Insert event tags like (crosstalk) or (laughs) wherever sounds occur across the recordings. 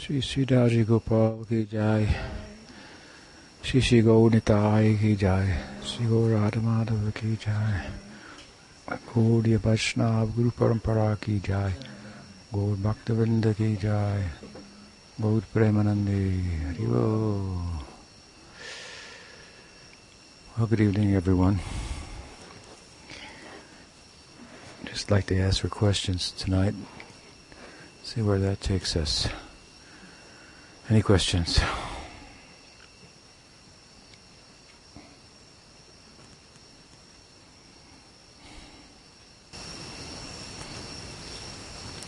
श्री श्री दाजी गोपाल की जय श्री श्री गौर निताय की जय श्री गौर राधा माधव की जय गौड़ीय वैष्णव गुरु परंपरा की जय गौर भक्तवृंद की जय गौर प्रेमानंदे हरि बोल. Well, good evening, everyone. Just like to ask for questions tonight. See where that takes us. Any questions?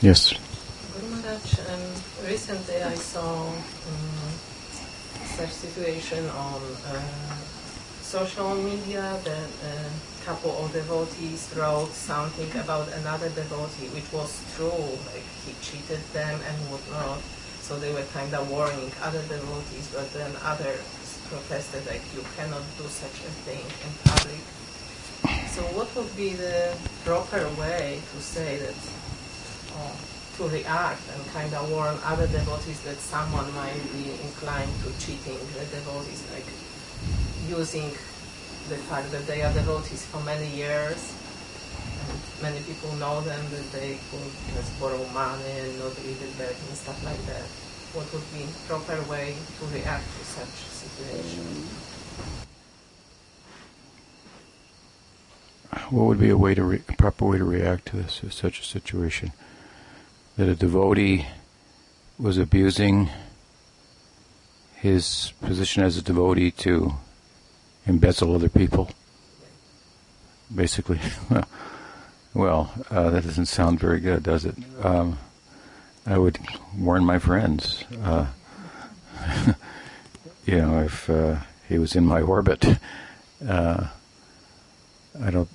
Yes. Guru Maharaj, um, recently I saw um, such situation on uh, social media that a couple of devotees wrote something about another devotee, which was true, like he cheated them and whatnot. So they were kind of warning other devotees, but then others protested like you cannot do such a thing in public. So what would be the proper way to say that uh, to react and kind of warn other devotees that someone might be inclined to cheating the devotees, like using the fact that they are devotees for many years many people know them that they could just borrow money and not give it back and stuff like that. What would be proper way to react to such a situation? What would be a way to a proper way to react to this such a situation? That a devotee was abusing his position as a devotee to embezzle other people. Basically, (laughs) well, uh, that doesn't sound very good, does it? Um, I would warn my friends. Uh, (laughs) you know, if uh, he was in my orbit, uh, I don't,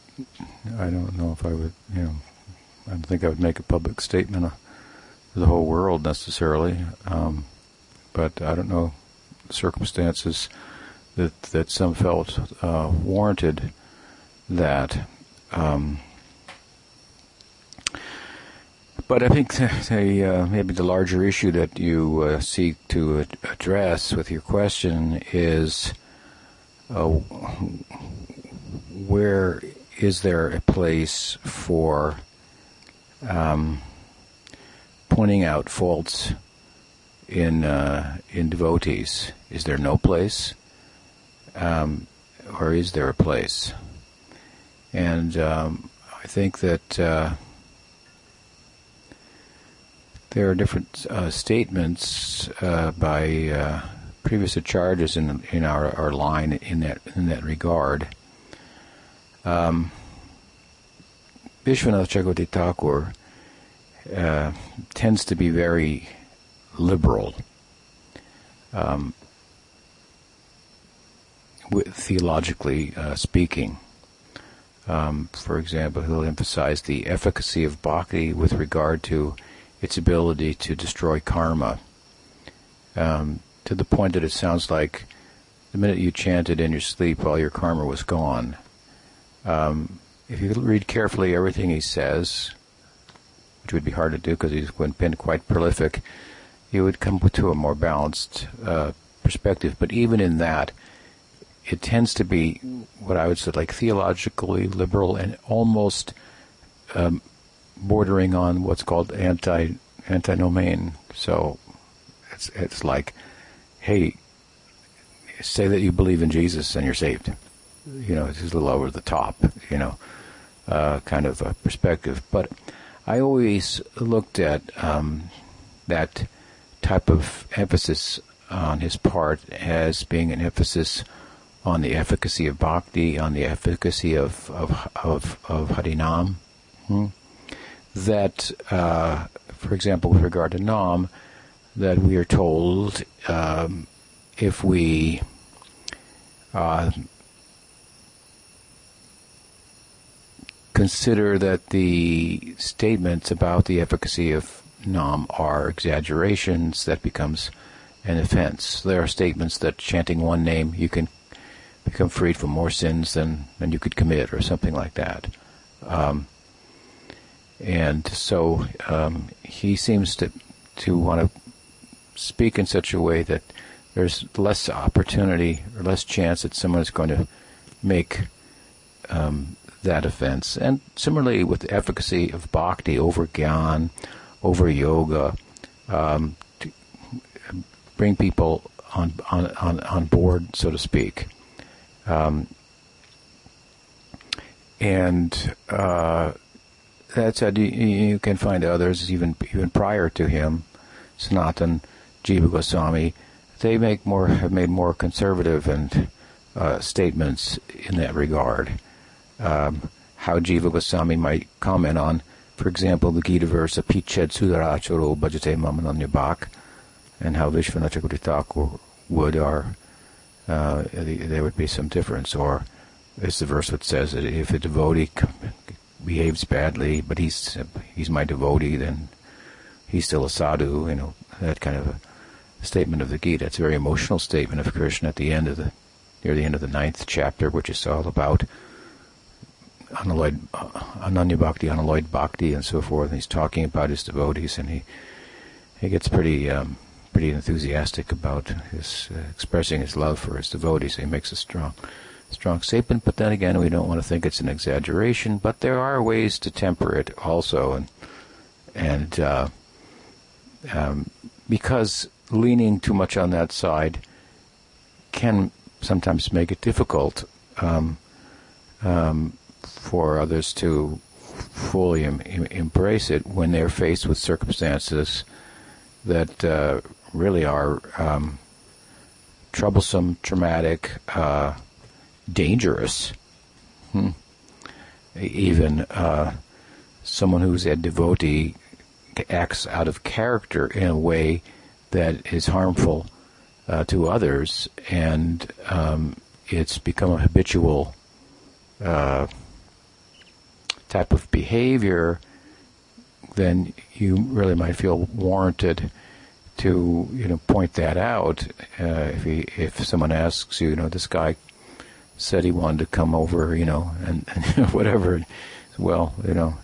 I don't know if I would, you know, I don't think I would make a public statement to the whole world necessarily. Um, but I don't know circumstances that that some felt uh, warranted that. Um, but I think (laughs) the, uh, maybe the larger issue that you uh, seek to ad- address with your question is uh, where is there a place for um, pointing out faults in uh, in devotees? Is there no place, um, or is there a place? And um, I think that uh, there are different uh, statements uh, by uh, previous acharyas in in our, our line in that in that regard. Um, Vishwanath Chakravarti Thakur uh, tends to be very liberal um, with, theologically uh, speaking. Um, for example, he'll emphasize the efficacy of bhakti with regard to its ability to destroy karma, um, to the point that it sounds like the minute you chanted in your sleep, all your karma was gone. Um, if you read carefully everything he says, which would be hard to do because he's been quite prolific, you would come to a more balanced uh, perspective. But even in that, it tends to be what I would say like theologically liberal and almost um, bordering on what's called anti antinomian. So it's it's like, hey, say that you believe in Jesus and you're saved. You know, it's a little over the top. You know, uh, kind of a perspective. But I always looked at um, that type of emphasis on his part as being an emphasis on the efficacy of bhakti, on the efficacy of of of, of harinam. Hmm? That, uh, for example, with regard to nam, that we are told um, if we uh, consider that the statements about the efficacy of nam are exaggerations, that becomes an offense. There are statements that chanting one name you can become freed from more sins than, than you could commit, or something like that. Um, and so um, he seems to to want to speak in such a way that there's less opportunity or less chance that someone is going to make um, that offense. And similarly, with the efficacy of bhakti over gyan, over yoga, um, to bring people on, on, on, on board, so to speak. Um, and uh, that said, you, you, can find others even even prior to him, Sanatan, Jiva Goswami. They make more have made more conservative and uh, statements in that regard. Um, how Jiva Goswami might comment on, for example, the Gita verse Apiched Sudaracharo Bhajate Mamananyabhak, and how Vishwanath Thakur would, or uh, there would be some difference, or it's the verse that says that if a devotee behaves badly, but he's he's my devotee, then he's still a sadhu. You know that kind of a statement of the Gita. It's a very emotional statement of Krishna at the end of the near the end of the ninth chapter, which is all about unalloyed, ananya bhakti, unalloyed bhakti, and so forth. And he's talking about his devotees, and he he gets pretty um, pretty enthusiastic about his uh, expressing his love for his devotees. He makes a strong strong statement, but then again, we don't want to think it's an exaggeration. But there are ways to temper it also, and and uh, um, because leaning too much on that side can sometimes make it difficult um, um, for others to fully em- embrace it when they're faced with circumstances that uh, really are um, troublesome, traumatic, uh, dangerous. Hmm. Even uh, someone who's a devotee acts out of character in a way that is harmful uh, to others, and um, it's become a habitual uh, type of behavior, then you really might feel warranted to you know point that out. Uh, if he, if someone asks you, you know, this guy said he wanted to come over, you know, and, and (laughs) whatever. Well, you know,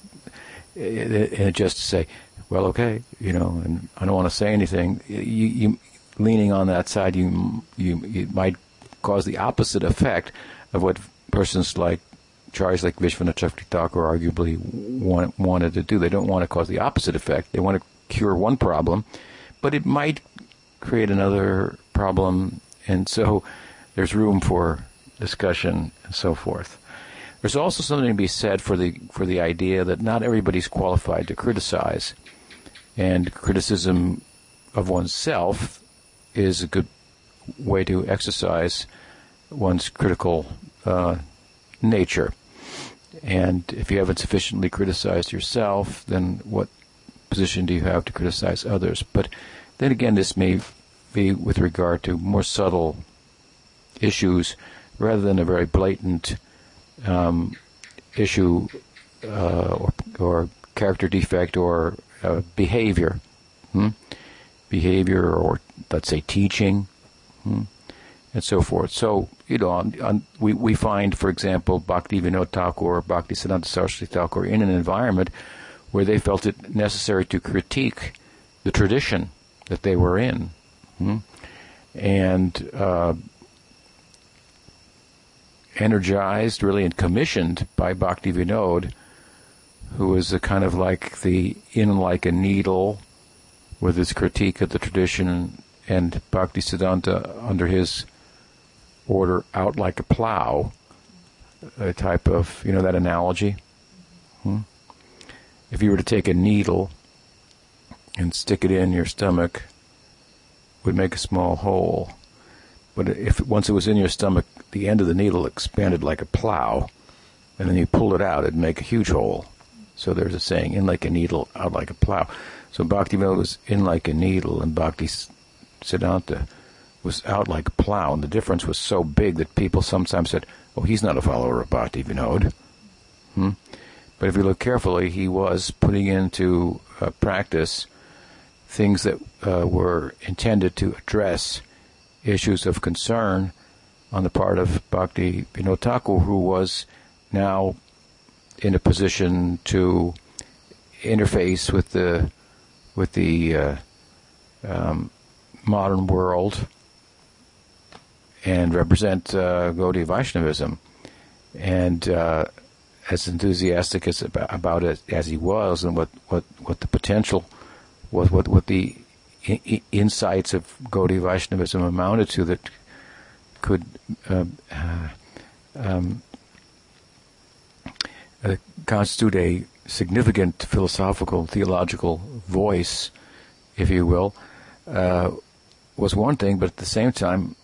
it, it, just to say, well, okay, you know, and I don't want to say anything. You, you leaning on that side, you you you might cause the opposite effect of what persons like Charles, like Vishwanath Thakur, arguably want, wanted to do. They don't want to cause the opposite effect. They want to cure one problem, but it might create another problem, and so there's room for discussion and so forth. There's also something to be said for the for the idea that not everybody's qualified to criticize, and criticism of oneself is a good way to exercise one's critical uh, nature. And if you haven't sufficiently criticized yourself, then what position do you have to criticize others? But then again, this may be with regard to more subtle issues rather than a very blatant um, issue uh, or, or, character defect or uh, behavior. Hmm? Behavior or, let's say, teaching. Hmm? and so forth. So, you know, on, on, we, we find, for example, Bhakti Vinod Thakur or Bhakti Siddhanta Saraswati Thakur in an environment where they felt it necessary to critique the tradition that they were in. Hmm? And uh, energized, really, and commissioned by Bhakti Vinod, who was a kind of like the in like a needle with his critique of the tradition, and Bhakti Siddhanta under his order out like a plow, a type of, you know, that analogy? Hmm? If you were to take a needle and stick it in your stomach, would make a small hole. But if once it was in your stomach, the end of the needle expanded like a plow, and then you pulled it out, it'd make a huge hole. So there's a saying, in like a needle, out like a plow. So Bhakti was in like a needle, and Bhakti Siddhanta was out like a plow, and the difference was so big that people sometimes said, "Oh, he's not a follower of Bhakti Vinod." Hmm? But if you look carefully, he was putting into uh, practice things that uh, were intended to address issues of concern on the part of Bhakti Vinod Thakur, who was now in a position to interface with the with the uh, um, modern world and represent uh, Gaudiya Vaishnavism. And uh, as enthusiastic as about, about, it as he was, and what, what, what the potential, what what, what the I- insights of Gaudiya Vaishnavism amounted to, that could uh, um, uh, constitute a significant philosophical, theological voice, if you will, uh, was one thing, but at the same time,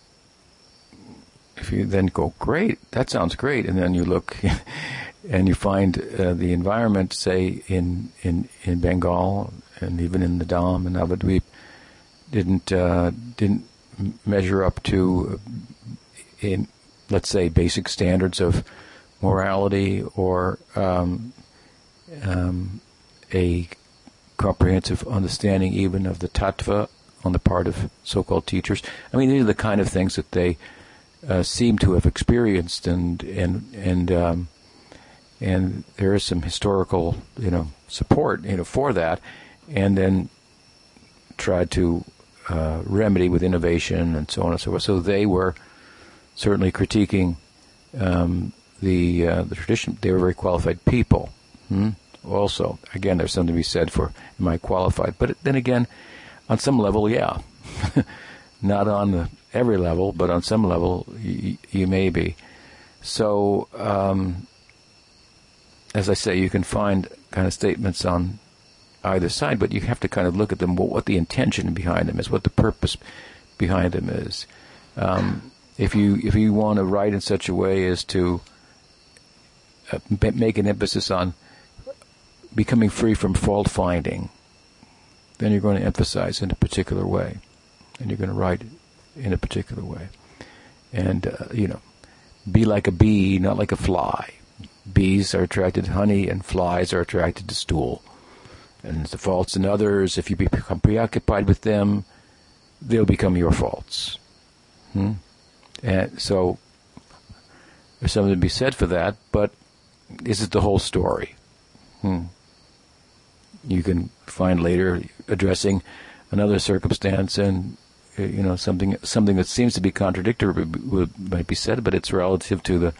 if you then go, great, that sounds great, and then you look (laughs) and you find uh, the environment, say in, in, in Bengal and even in the Dham and Navadvip, didn't uh, didn't measure up to, in let's say, basic standards of morality or um, um, a comprehensive understanding even of the tattva on the part of so-called teachers. I mean, these are the kind of things that they uh, seem to have experienced, and and and um, and there is some historical, you know, support, you know, for that, and then tried to uh, remedy with innovation and so on and so forth. So they were certainly critiquing um, the uh, the tradition. They were very qualified people. Hmm? Also, again, there's something to be said for am I qualified? But then again, on some level, yeah, (laughs) not on every level, but on some level, y- you may be. So, um, as I say, you can find kind of statements on either side, but you have to kind of look at them, what, what the intention behind them is, what the purpose behind them is. Um, if you if you want to write in such a way as to uh, make an emphasis on becoming free from fault finding, then you're going to emphasize in a particular way, and you're going to write in a particular way, and uh, you know, be like a bee, not like a fly. Bees are attracted to honey, and flies are attracted to stool. And the faults in others, if you become preoccupied with them, they'll become your faults. Hmm? And so there's something to be said for that, but is it the whole story? Hmm. You can find later addressing another circumstance and uh, you know something something that seems to be contradictory might be said, but it's relative to the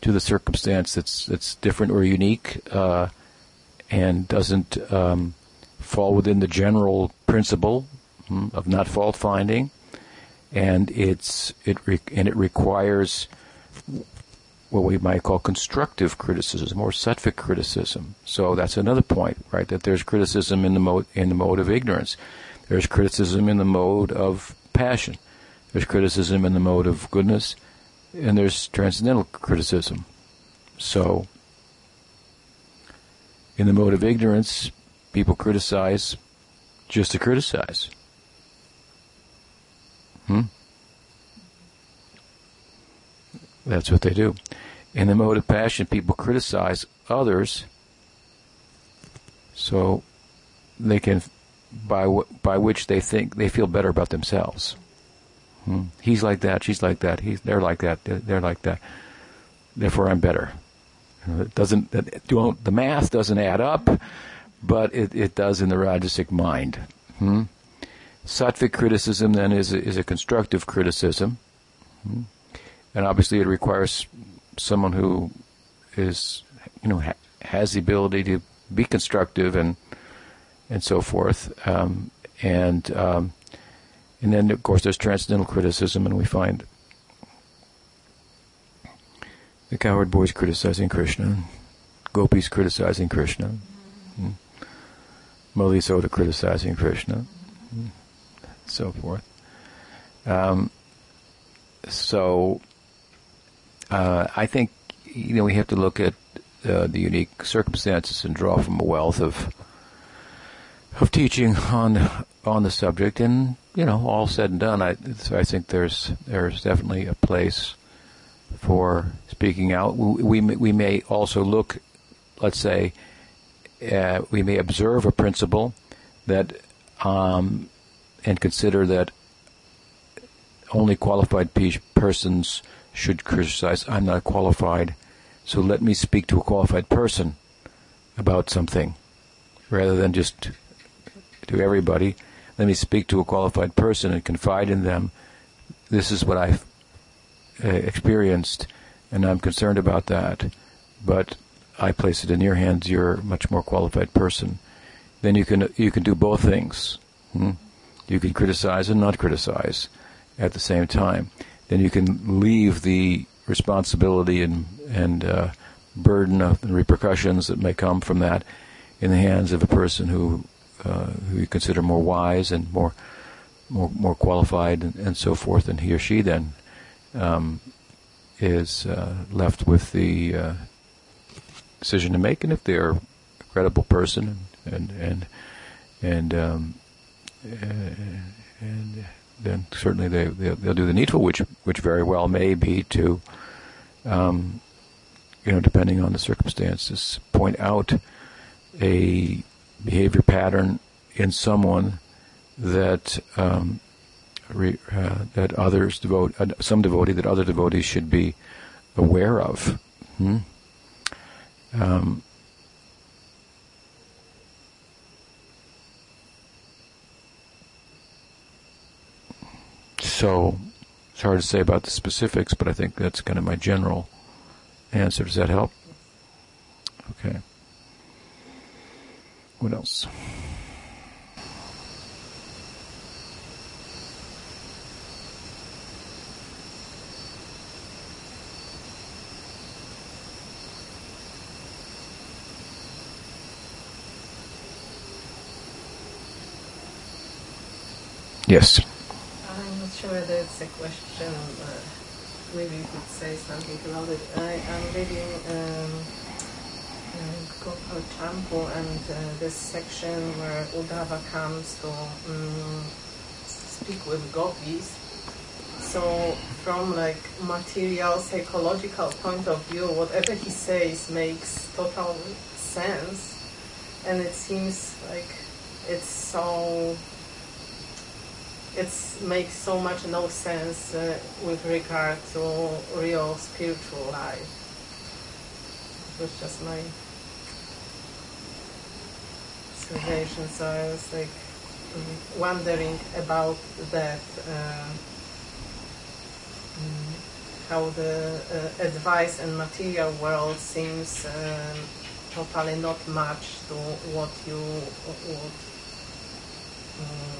to the circumstance that's that's different or unique uh, and doesn't um, fall within the general principle hmm, of not fault finding and it's it re- and it requires what we might call constructive criticism or sattvic criticism. So that's another point, right? That there's criticism in the mode in the mode of ignorance. There's criticism in the mode of passion. There's criticism in the mode of goodness, and there's transcendental criticism. So, in the mode of ignorance, people criticize just to criticize. Hmm? That's what they do. In the mode of passion, people criticize others so they can, by by which they think they feel better about themselves. Hmm. He's like that. She's like that. He's they're like that. They're like that. Therefore, I'm better. It doesn't. The math doesn't add up, but it, it does in the rajasic mind. Hmm? Sattvic criticism then is a, is a constructive criticism, hmm? and obviously it requires someone who is, you know, ha- has the ability to be constructive and and so forth. Um, and um, and then of course there's transcendental criticism, and we find the cowherd boys criticizing Krishna, gopis criticizing Krishna, hmm? Mali criticizing Krishna. Hmm? so forth. Um, so uh, I think you know we have to look at uh, the unique circumstances and draw from a wealth of of teaching on on the subject. And you know, all said and done, I I think there's there's definitely a place for speaking out. We we, we may also look, let's say, uh, we may observe a principle that um, and consider that only qualified persons should criticize. I'm not qualified, so let me speak to a qualified person about something rather than just to everybody. let me speak to a qualified person and confide in them. This is what uh, experienced, and I'm concerned about that. But I place it in your hands. You're a much more qualified person. Then you can you can do both things. Hmm? You can criticize and not criticize at the same time. Then you can leave the responsibility and and uh, burden of the repercussions that may come from that in the hands of a person who uh, who you consider more wise and more more more qualified and, and so forth, and he or she then um, is uh, left with the uh, decision to make, and if they're a credible person and and and um, and then certainly they they'll, they'll, do the needful, which which very well may be to um, you know depending on the circumstances point out a behavior pattern in someone that um, re, uh, that others devote uh, some devotee that other devotees should be aware of. Hmm? Um, so it's hard to say about the specifics, but I think that's kind of my general answer. Does that help? Okay. What else? Yes. I'm not sure whether it's a question. Uh, maybe you could say something about it. I, am reading um, Gopal Champu and uh, this section where Uddhava comes to um, speak with gopis. So from like material psychological point of view, whatever he says makes total sense, and it seems like it's so it makes so much no sense uh, with regard to real spiritual life. It was just my observation, so I was like wondering about that, uh, mm, how the uh, advice and material world seems um, totally not match to what you what. Um,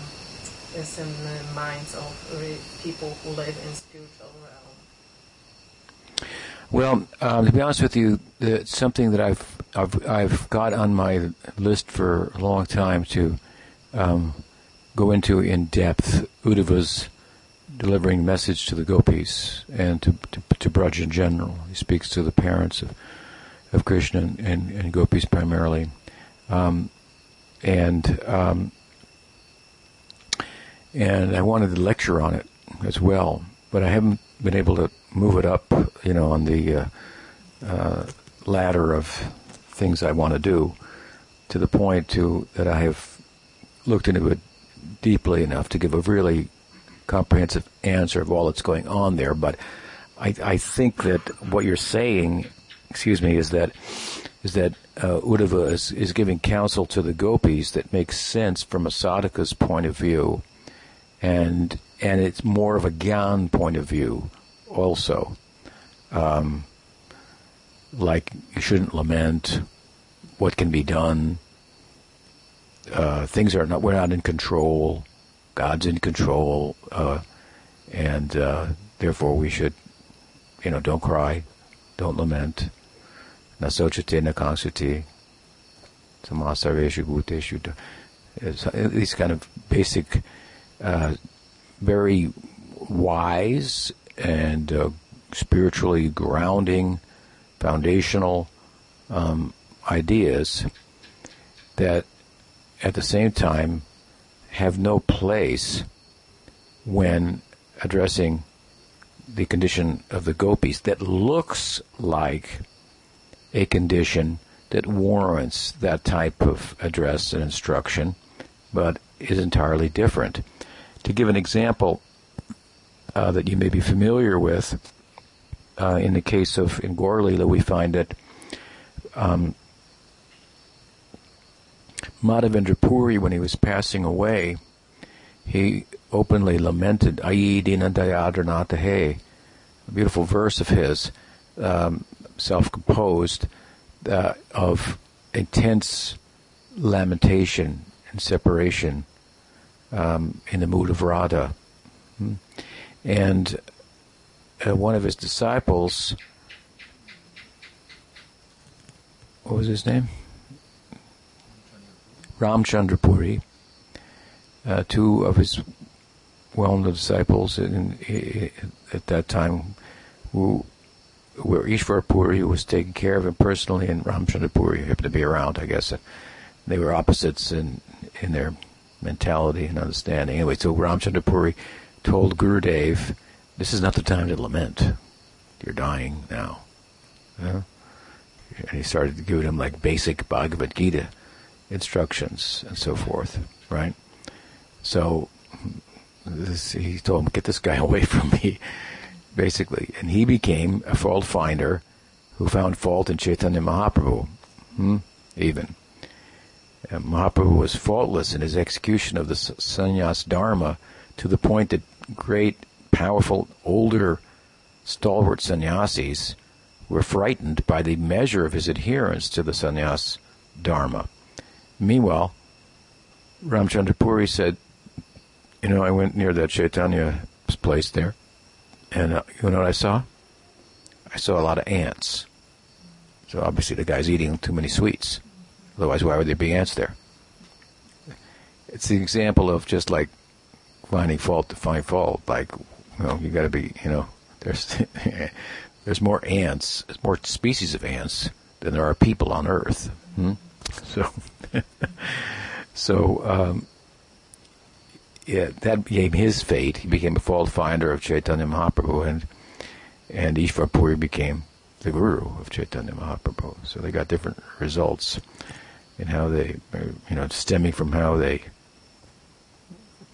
is in the minds of people who live in spiritual realm? Well, um, to be honest with you, it's something that I've, I've I've got on my list for a long time to um, go into in depth. Uddhava's delivering message to the gopis and to, to, to Braj in general. He speaks to the parents of of Krishna and, and, and gopis primarily, um, and um, and I wanted to lecture on it as well, but I haven't been able to move it up, you know, on the uh, uh, ladder of things I want to do to the point to that I have looked into it deeply enough to give a really comprehensive answer of all that's going on there. But I, I think that what you're saying, excuse me, is that is that uh, Uddhava is, is giving counsel to the gopis that makes sense from a sadhaka's point of view and and it's more of a gyan point of view also. Um, like you shouldn't lament what can be done. Uh, things are not we're not in control. God's in control, uh, and uh, therefore we should, you know, don't cry, don't lament. Nasochate nakangsati. Samasarveshu bhuteshu. These kind of basic uh, very wise and uh, spiritually grounding, foundational um, ideas that at the same time have no place when addressing the condition of the gopis that looks like a condition that warrants that type of address and instruction, but is entirely different. To give an example uh, that you may be familiar with, uh, in the case of in Gaur Lila, we find that um, Madhavendra Puri, when he was passing away, he openly lamented Ayi Dinadayadranatahe, a beautiful verse of his, um, self-composed, uh, of intense lamentation and separation um, in the mood of Radha. Hmm. And uh, one of his disciples, what was his name? Ramchandrapuri. Uh, two of his well-known disciples in, in, at that time who where Ishwar Puri was taking care of him personally and Ramchandra Puri happened to be around, I guess. They were opposites in in their mentality and understanding. Anyway, so Ramchandra Puri told Gurudev, this is not the time to lament. You're dying now. And he started giving him like basic Bhagavad Gita instructions and so forth, right? So this, he told him, get this guy (laughs) away from me, basically. And he became a fault finder who found fault in Chaitanya Mahaprabhu, hmm? even. And Mahaprabhu was faultless in his execution of the sannyas dharma to the point that great, powerful, older, stalwart sannyasis were frightened by the measure of his adherence to the sannyas dharma. Meanwhile, Ramchandra Puri said, You know, I went near that Chaitanya place there, and uh, you know what I saw? I saw a lot of ants. So obviously the guy's eating too many sweets. Otherwise, why would there be ants there? It's the example of just like finding fault to find fault. Like, you know, you got to be, you know, there's (laughs) there's more ants, there's more species of ants than there are people on Earth. Hmm? So, (laughs) so um, yeah, that became his fate. He became a fault finder of Chaitanya Mahaprabhu, and and Ishwar Puri became the guru of Chaitanya Mahaprabhu. So they got different results in how they, you know, stemming from how they,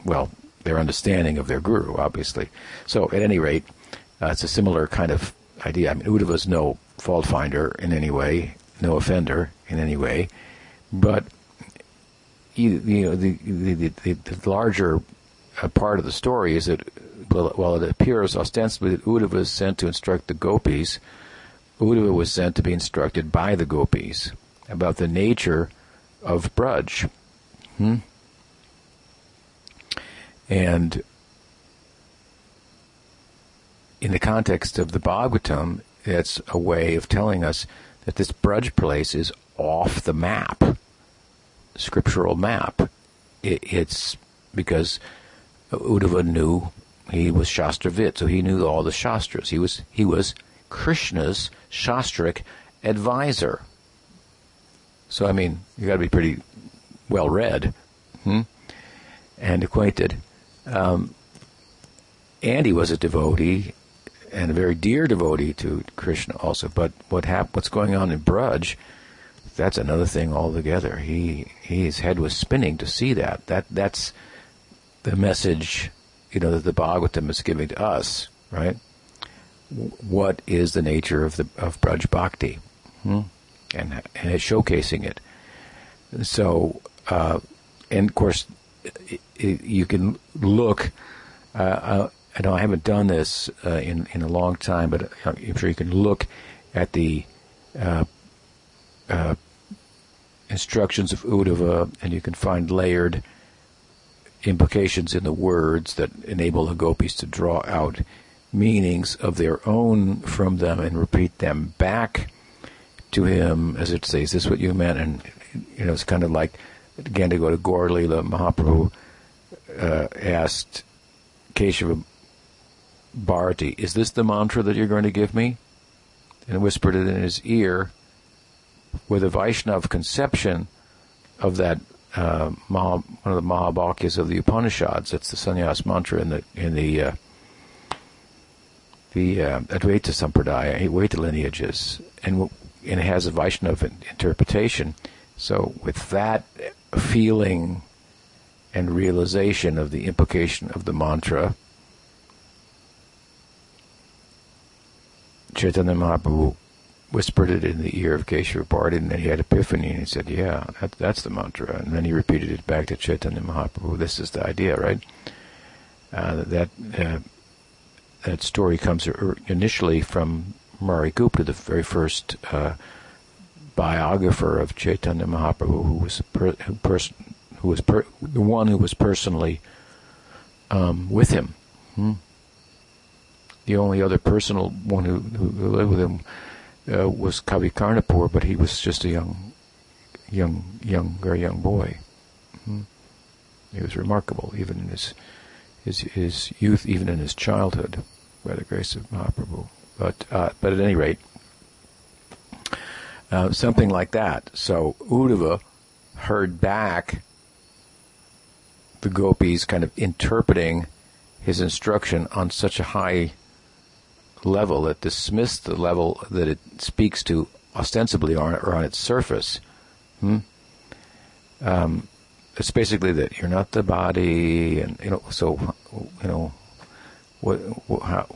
well, their understanding of their guru, obviously. So at any rate, uh, it's a similar kind of idea. I mean, Uddhava's no fault finder in any way, no offender in any way, but you, know, the, the, the, the larger uh, part of the story is that while it appears ostensibly that Uddhava was sent to instruct the gopis, Uddhava was sent to be instructed by the gopis about the nature of Braj. Hmm? And in the context of the Bhagavatam, it's a way of telling us that this Braj place is off the map, scriptural map. It, it's because Uddhava knew he was Shastravit, so he knew all the Shastras. He was he was Krishna's Shastric advisor. So I mean, you've got to be pretty well read hmm? and acquainted. Um, and he was a devotee and a very dear devotee to Krishna also. But what hap- what's going on in Braj, that's another thing altogether. He, his head was spinning to see that. That that's the message, you know, that the Bhagavatam is giving to us, right? What is the nature of the of Braj Bhakti, hmm? And and it's showcasing it. So, uh, and of course, it, it, you can look. Uh, uh I know I haven't done this uh, in in a long time, but I'm sure you can look at the uh, uh, instructions of Uddhava, and you can find layered implications in the words that enable the gopis to draw out meanings of their own from them and repeat them back to him, as it says, "Is this what you meant?" And you know, it's kind of like again to go to Gaur Mahaprabhu uh, asked Keshava Bharati, is this the mantra that you're going to give me? And whispered it in his ear with a Vaishnav conception of that uh, Maha, one of the Mahavakyas of the Upanishads. That's the sannyas mantra in the in the uh, the uh, Advaita Sampradaya, Advaita lineages, and and it has a Vaishnav interpretation. So with that feeling and realization of the implication of the mantra, Chaitanya Mahaprabhu whispered it in the ear of Keshava Bharati, and then he had epiphany, and he said, "Yeah, that, that's the mantra." And then he repeated it back to Chaitanya Mahaprabhu. This is the idea, right? Uh, that uh, that story comes initially from Murari Gupta, the very first uh, biographer of Chaitanya Mahaprabhu, who was per, who, pers- who was per- the one who was personally um, with him. Hmm? The only other personal one who, who lived with him uh, was Kavi Karnapur, but he was just a young, young, young, very young boy. Hmm? He was remarkable, even in his, his his youth, even in his childhood, by the grace of Mahaprabhu. But uh, but at any rate, uh, something like that. So Uddhava heard back the gopis kind of interpreting his instruction on such a high level that dismissed the level that it speaks to ostensibly or, or on its surface. Hmm? Um, it's basically that you're not the body, and you know. So, you know, what, what how,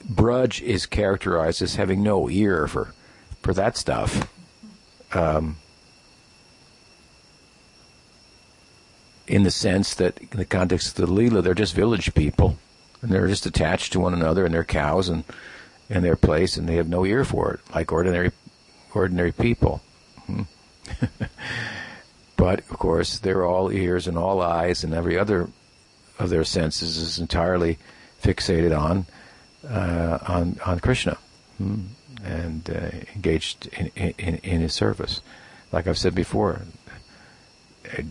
Braj is characterized as having no ear for for that stuff. Um, in the sense that, in the context of the Leela, they're just village people, and they're just attached to one another, and they're cows and in their place, and they have no ear for it, like ordinary ordinary people. Hmm. (laughs) but of course, they're all ears and all eyes, and every other of their senses is entirely fixated on uh, on on Krishna hmm, and uh, engaged in, in, in his service. Like I've said before,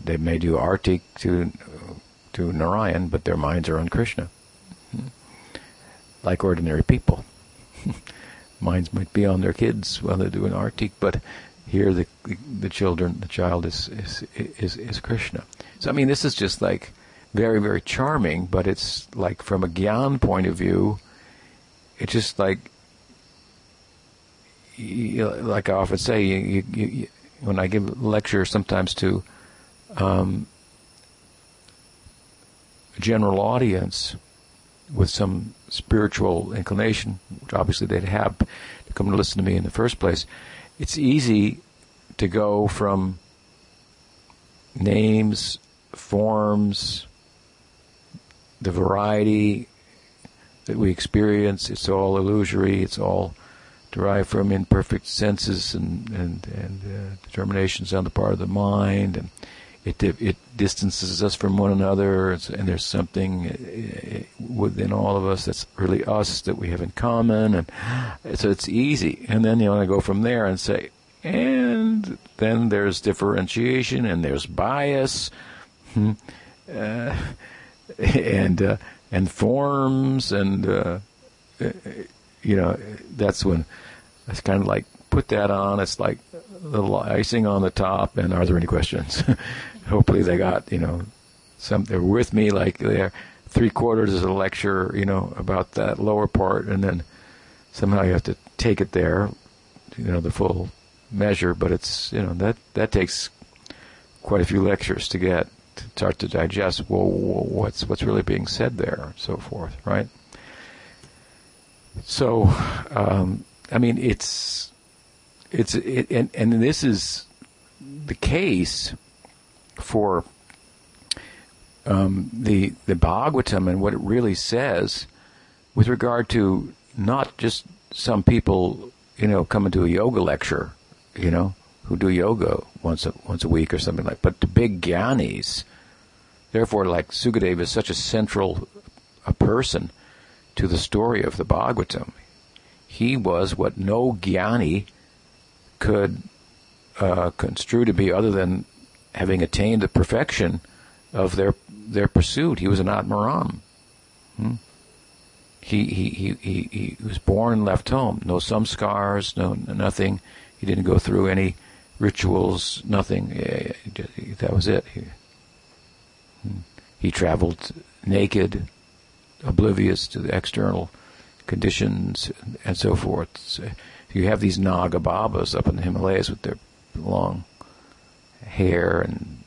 they may do arti to to Narayan, but their minds are on Krishna, hmm. like ordinary people. (laughs) minds might be on their kids while they're doing arti, but here the the children, the child is is is, is Krishna. So I mean, this is just like very very charming, but it's like from a gyan point of view, it's just like you, like I often say, you, you, when I give lectures sometimes to um, a general audience with some spiritual inclination, which obviously they'd have to come to listen to me in the first place, it's easy to go from names, forms, the variety that we experience, it's all illusory, it's all derived from imperfect senses and, and, and uh, determinations on the part of the mind, and it, it distances us from one another, and there's something uh, within all of us that's really us that we have in common, and so it's easy. And then you want to go from there and say, and then there's differentiation, and there's bias, hmm, uh, (laughs) and uh, and forms and uh, you know that's when it's kind of like put that on. It's like a little icing on the top. And are there any questions? (laughs) Hopefully they got you know some they're with me like they're three quarters of the lecture you know about that lower part. And then somehow you have to take it there you know the full measure. But it's you know that that takes quite a few lectures to get start to digest well what's what's really being said there and so forth right? So um, I mean it's it's it, and and this is the case for um, the the Bhagavatam and what it really says with regard to not just some people you know coming to a yoga lecture you know who do yoga once a, once a week or something like. But the big gyanis, therefore, like Sukadeva is such a central a person to the story of the Bhagavatam. He was what no gyani could uh, construe to be other than having attained the perfection of their their pursuit. He was an Atmaram. Hmm? He, he, he, he, he was born and left home. No samskars, no nothing. He didn't go through any rituals, nothing. That was it. He, he traveled naked, oblivious to the external conditions and so forth. So you have these Naga Babas up in the Himalayas with their long hair and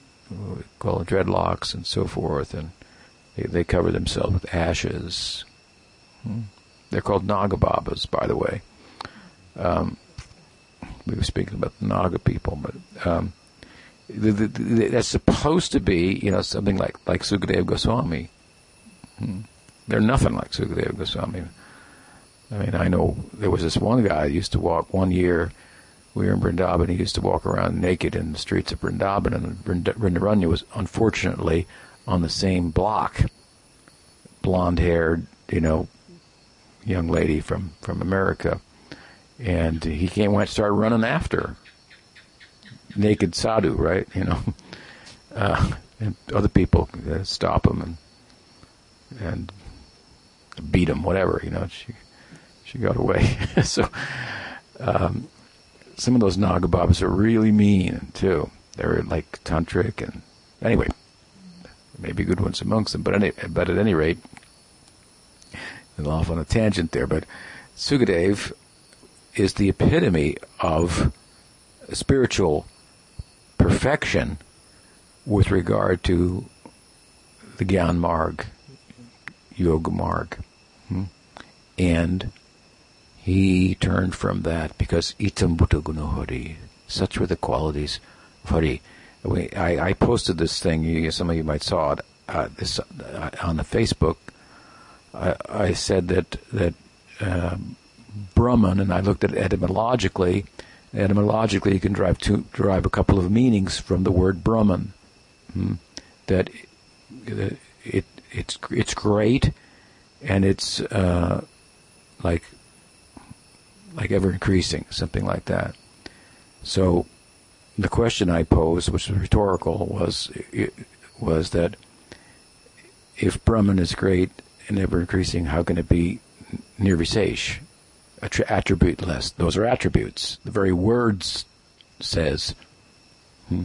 call dreadlocks and so forth, and they, they cover themselves with ashes. Hmm. They're called Naga Babas, by the way. Um, we were speaking about the Naga people, but um, the, the, the, that's supposed to be, you know, something like like Sukadeva Goswami. Hmm. They're nothing like Sukadeva Goswami. I mean, I know there was this one guy who used to walk one year. We were in Vrindavan. He used to walk around naked in the streets of Vrindavan, and Vrindavan was unfortunately on the same block. Blonde-haired, you know, young lady from from America, and he came went started running after naked sadhu, right? You know, (laughs) uh, and other people stop him and and beat him, whatever. You know, she she got away. (laughs) so um, some of those Nagababas are really mean too. They're like tantric and anyway, maybe good ones amongst them. But any, but at any rate, I'm off on a tangent there. But Sukadev is the epitome of spiritual perfection with regard to the Gyan Marg, Yoga Marg. Hmm? And he turned from that because itam buddha hari. Such were the qualities of Hari. I, I posted this thing, some of you might saw it, uh, this, uh, on the Facebook. I, I, said that, that uh, Brahman, and I looked at it etymologically, etymologically you can derive, two, derive a couple of meanings from the word Brahman. Hmm? That it, it, it's, it's great, and it's uh, like like ever increasing, something like that. So the question I posed, which was rhetorical, was was that if Brahman is great and ever increasing, how can it be nirvisesh, attributeless? Those are attributes. The very words says hmm,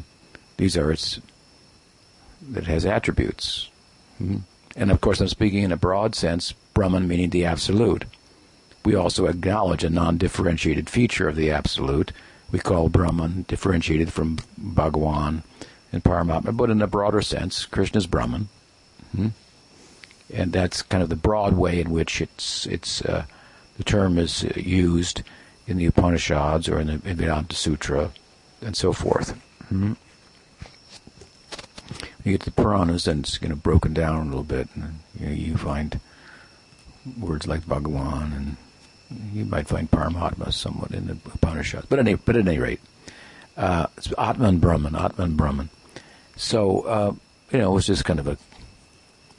these are its that has attributes. Hmm. And of course, I'm speaking in a broad sense, Brahman meaning the absolute. We also acknowledge a non-differentiated feature of the Absolute. We call Brahman differentiated from Bhagawan and Paramatma, but in a broader sense, Krishna is Brahman. hmm And that's kind of the broad way in which it's it's uh, the term is uh, used in the Upanishads or in the Vedanta Sutra and so forth. hmm You get to the Puranas, and it's you know broken down a little bit, and you, know, you find words like Bhagawan and you might find Paramatma somewhat in the Upanishads. But, any, but at any rate, uh, it's Atman Brahman, Atman Brahman. So, uh, you know, it was just kind of a,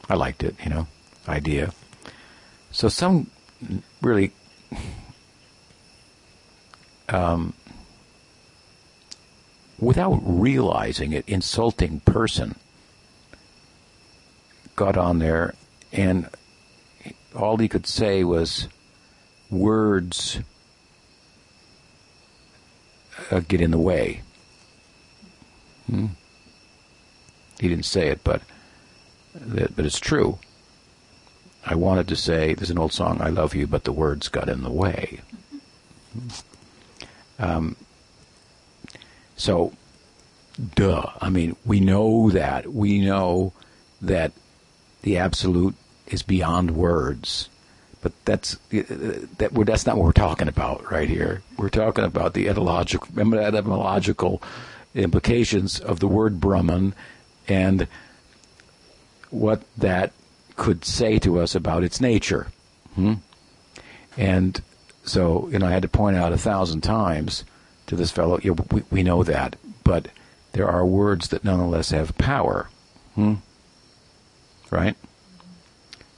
I liked it, you know, idea. So some really, um, without realizing it, insulting person got on there and all he could say was, words uh, get in the way. Hmm? He didn't say it, but but it's true. I wanted to say there's an old song, "I love you," but the words got in the way. Um, so, duh. I mean, we know that. We know that the absolute is beyond words. But that's that. That's not what we're talking about right here. We're talking about the etymological, etymological implications of the word Brahman and what that could say to us about its nature. Hmm? And so, you know, I had to point out a thousand times to this fellow, yeah, we, we know that, but there are words that nonetheless have power. Hmm? Right?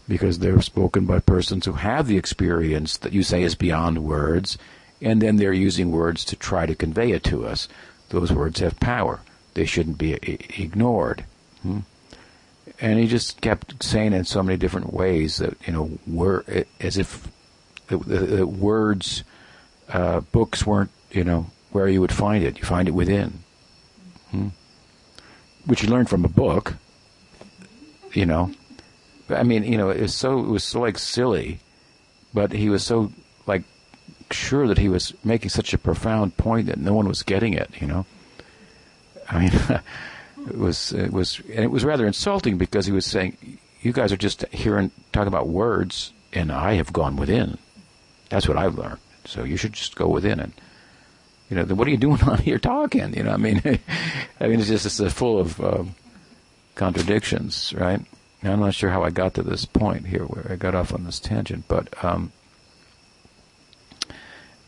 because they're spoken by persons who have the experience that you say is beyond words, and then they're using words to try to convey it to us. Those words have power. They shouldn't be ignored. Hmm? And he just kept saying in so many different ways that, you know, were as if the, the, words, uh, books weren't, you know, where you would find it. You find it within. Hmm? Which you learn from a book, you know I mean, you know, it was so it was so like silly, but he was so like sure that he was making such a profound point that no one was getting it. You know, I mean, (laughs) it was it was and it was rather insulting because he was saying, "You guys are just hearing talking about words, and I have gone within. That's what I've learned. So you should just go within and you know, what are you doing (laughs) on here talking? You know, I mean, (laughs) I mean, it's just it's full of um, contradictions, right? I'm not sure how I got to this point here where I got off on this tangent, but um,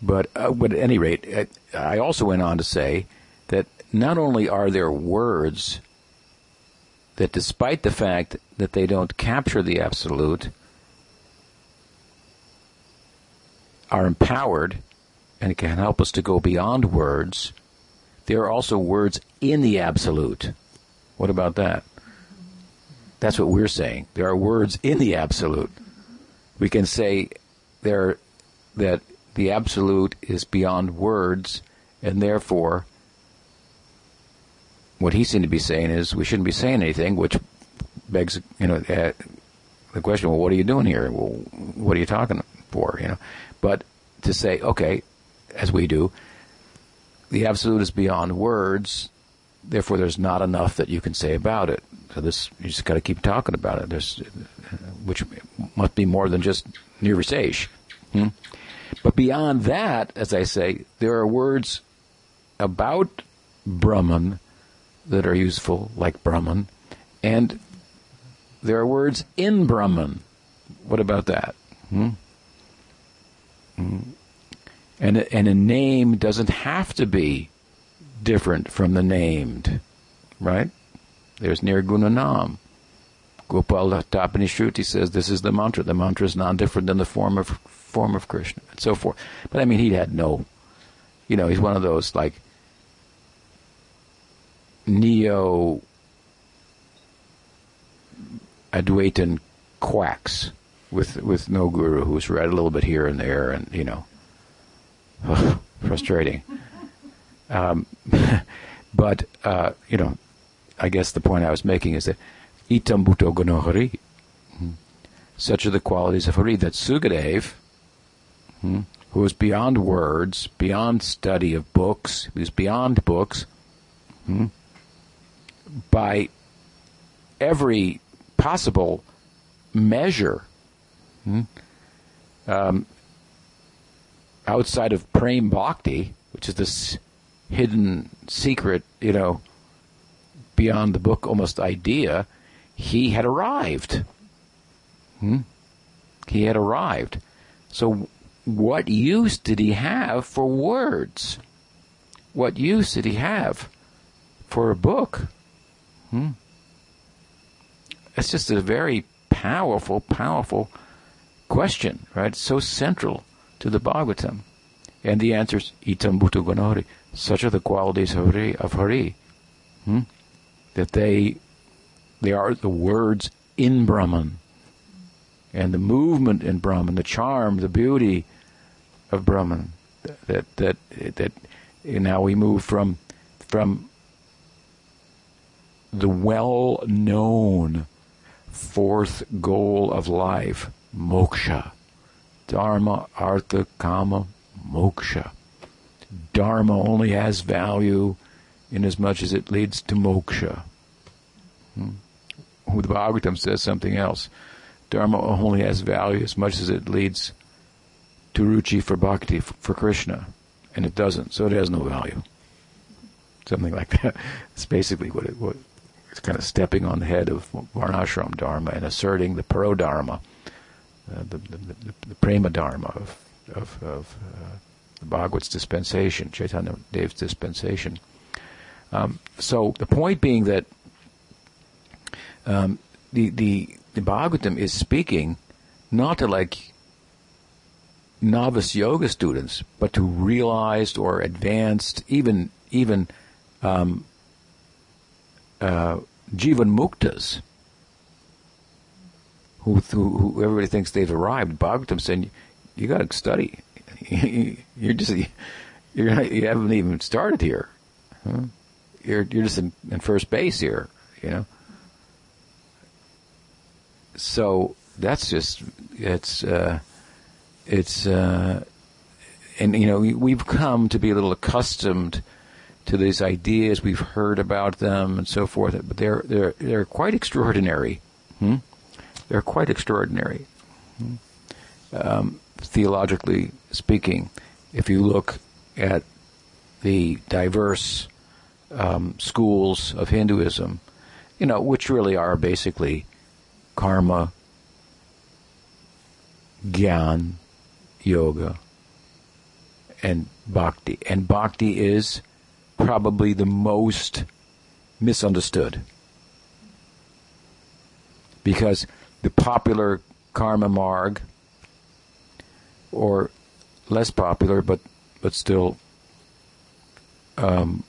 but uh, but at any rate, I, I also went on to say that not only are there words that, despite the fact that they don't capture the absolute, are empowered and can help us to go beyond words, there are also words in the absolute. What about that? That's what we're saying. There are words in the absolute. We can say there that the absolute is beyond words, and therefore, what he seemed to be saying is we shouldn't be saying anything, which begs, you know, uh, the question: Well, what are you doing here? Well, what are you talking for? You know, but to say, okay, as we do, the absolute is beyond words. Therefore, there's not enough that you can say about it. So this, you just got to keep talking about it. There's, which must be more than just nirvisesh. Hmm? But beyond that, as I say, there are words about Brahman that are useful, like Brahman, and there are words in Brahman. What about that? Hmm? Hmm. And, and a name doesn't have to be different from the named, right? There's Nirguna Nam. Gopal Tapani Shruti says this is the mantra. The mantra is non different than the form of form of Krishna, and so forth. But I mean, he had no, you know, he's one of those like neo Advaitin quacks with with no guru who's read a little bit here and there, and you know, frustrating. Um, (laughs) but uh, you know, I guess the point I was making is that itam gunohari. Hmm, such are the qualities of Hari that Sukadev hmm, who is beyond words, beyond study of books, who's beyond books, hmm, by every possible measure, hmm, um, outside of Prem Bhakti, which is this hidden secret, you know, beyond the book almost idea, he had arrived. Hmm? He had arrived. So what use did he have for words? What use did he have for a book? Hmm? It's just a very powerful, powerful question, right? It's so central to the Bhagavatam. And the answer is itam bhuta gunari. Such are the qualities of Hari, of Hari hmm? that they they are the words in Brahman. And the movement in Brahman, the charm, the beauty, of Brahman. That that that now we move from from the well-known fourth goal of life, moksha, dharma, artha, kama, moksha. Dharma only has value in as much as it leads to moksha. Hmm. The Bhagavatam says something else. Dharma only has value as much as it leads to ruchi for bhakti for Krishna, and it doesn't, so it has no value. Something like that. (laughs) It's basically what it what kind of stepping on the head of varnashram dharma and asserting the pro dharma, uh, the, the, the, the, prema dharma of of, of uh, the Bhagavad's dispensation, Chaitanya Dev's dispensation. Um, so the point being that um, the the the Bhagavatam is speaking not to like novice yoga students, but to realized or advanced, even even um, uh, jivan muktas, who, who, who, everybody thinks they've arrived. Bhagavatam saying, you got to study. (laughs) you're just you're not, you haven't even started here. Huh? You're you're just in, in first base here. You know. So that's just it's. Uh, it's uh, and you know we've come to be a little accustomed to these ideas. We've heard about them and so forth, but they're they're they're quite extraordinary. Hmm? They're quite extraordinary, hmm? um, theologically speaking. If you look at the diverse um, schools of Hinduism, you know, which really are basically karma, gyan, yoga, and bhakti. And bhakti is probably the most misunderstood. Because the popular karma marg, or less popular but but still um,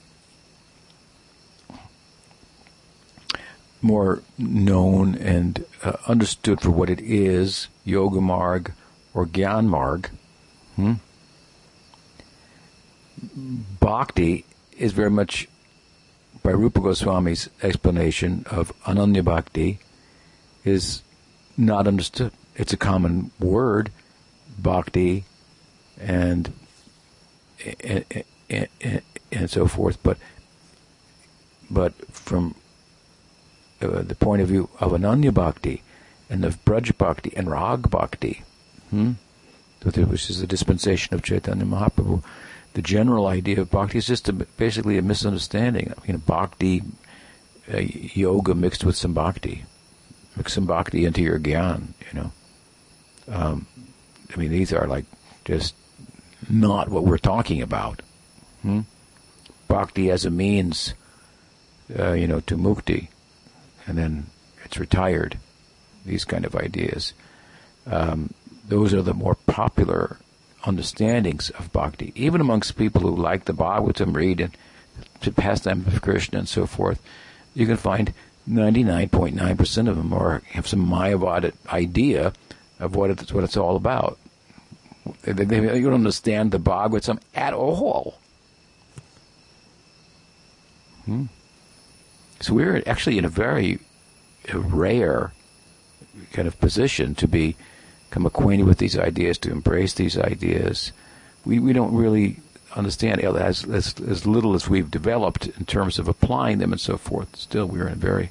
more known and uh, understood for what it is, Yoga Marg or Gyan Marg. Hmm? Bhakti is very much, by Rupa Goswami's explanation of Ananya Bhakti, is not understood. It's a common word, Bhakti, and and, and, and so forth, but but from uh, the point of view of Ananya Bhakti and of Braj Bhakti and Rag Bhakti, hmm? which is the dispensation of Chaitanya Mahaprabhu, the general idea of Bhakti is just a, basically a misunderstanding. I mean, Bhakti, uh, yoga mixed with some Bhakti. Mix some Bhakti into your Gyan, you know. Um, I mean, these are like just not what we're talking about. Hmm? Bhakti as a means, uh, you know, to mukti and then it's retired. These kind of ideas. Um, those are the more popular understandings of bhakti, even amongst people who like the Bhagavatam, read and to pastime of Krishna and so forth. You can find 99.9% of them are have some Mayavada idea of what it's what it's all about. They, they, they don't understand the Bhagavatam at all. Hmm. So we're actually in a very rare kind of position to be become acquainted with these ideas, to embrace these ideas. We we don't really understand as as as little as we've developed in terms of applying them and so forth. Still, we're in a very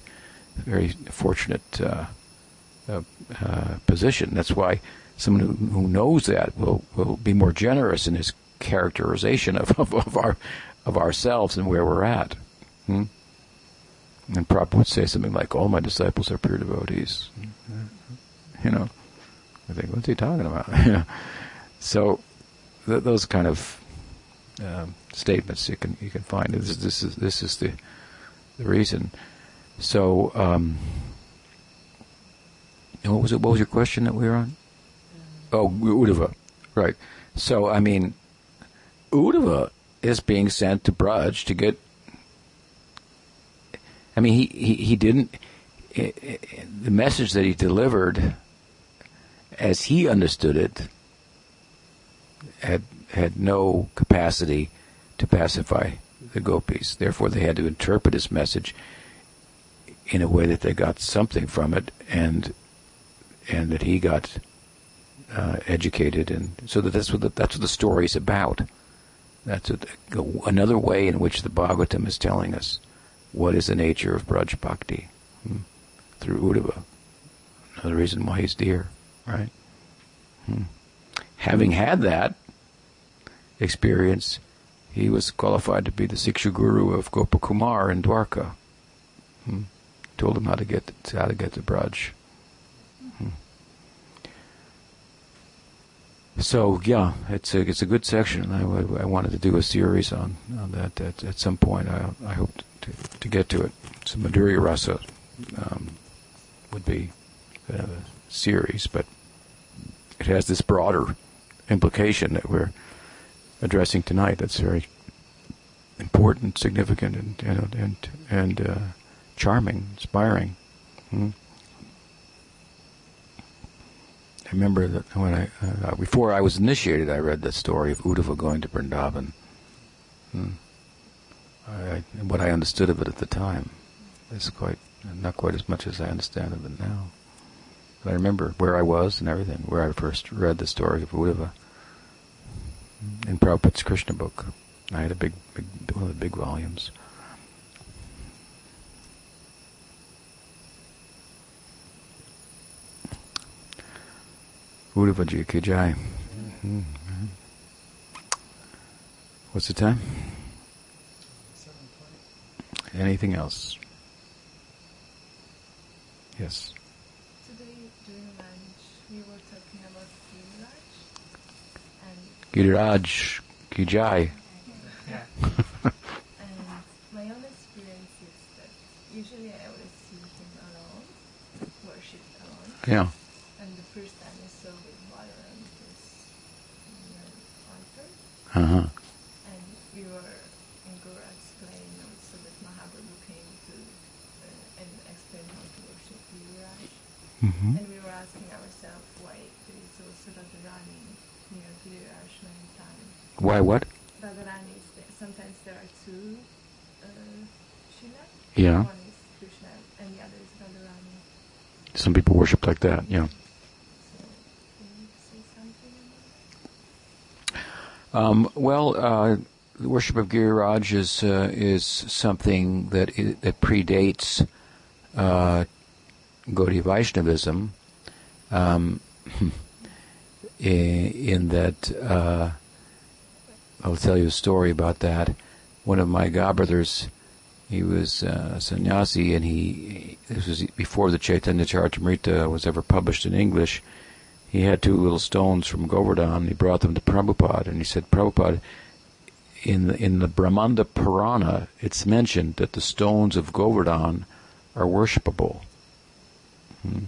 very fortunate uh, uh, uh, position. That's why someone who, who knows that will will be more generous in his characterization of, of, of our of ourselves and where we're at. Hmm? And Prabhupada would say something like, all my disciples are pure devotees. You know, I think, what's he talking about? (laughs) so th- those kind of um, statements you can you can find. This, this is this is the the reason. So, um, what was it? What was your question that we were on? Oh, Uddhava, right. So, I mean, Uddhava is being sent to Braj to get I mean, he, he, he didn't, the message that he delivered, as he understood it, had, had no capacity to pacify the gopis. Therefore, they had to interpret his message in a way that they got something from it, and and that he got uh, educated, and so that that's what the, that's what the story is about. That's a, another way in which the Bhagavatam is telling us what is the nature of Braj Bhakti hmm? through Uddhava. Another reason why he's dear, right? Hmm. Having had that experience, he was qualified to be the Siksha Guru of Gopakumar in Dwarka. Hmm. Told him how to get to, how to get to Braj. Hmm. So yeah, it's a it's a good section. I, I wanted to do a series on, on that at, at some point. I I hope to, to get to it. So Madhurya Rasa um, would be kind of a series, but it has this broader implication that we're addressing tonight. That's very important, significant, and and and, and uh, charming, inspiring. Hmm? I remember that when I uh, before I was initiated, I read the story of Uddhava going to Vrindavan. Hmm. I, what I understood of it at the time is quite not quite as much as I understand of it now. But I remember where I was and everything, where I first read the story of Uddhava in Prabhupada's Krishna book. I had a big, big one of the big volumes. Uddhava Ji Jai. Mm-hmm. What's the time? anything else? Yes. Today during lunch we were talking about Giriraj and Giriraj Kijai. (laughs) and my own experience is that usually I always see him alone, worship alone. Yeah. And the first time I saw with water and his altar, Uh huh. and we were in Guru explained also that Mahaprabhu came to uh, and explained how to worship Giriraj. hmm And we were asking ourselves why there is also Radharani Giriraj many times. Why what? Radharani is there. Sometimes there are two uh, Shila. Yeah. One is Krishna and the other is Radharani. Some people worship like that. Yeah. So can you say something about that? Um, well, uh, the worship of Giriraj is uh, is something that i- that predates uh, Gaudiya Vaishnavism, um, in, in that uh, I'll tell you a story about that. One of my godbrothers, he was uh, a sannyasi, and he this was before the Chaitanya Charitamrita was ever published in English he had two little stones from Govardhan. He brought them to Prabhupada, and he said, Prabhupada, in the, in the Brahmanda Purana, it's mentioned that the stones of Govardhan are worshipable. Hmm.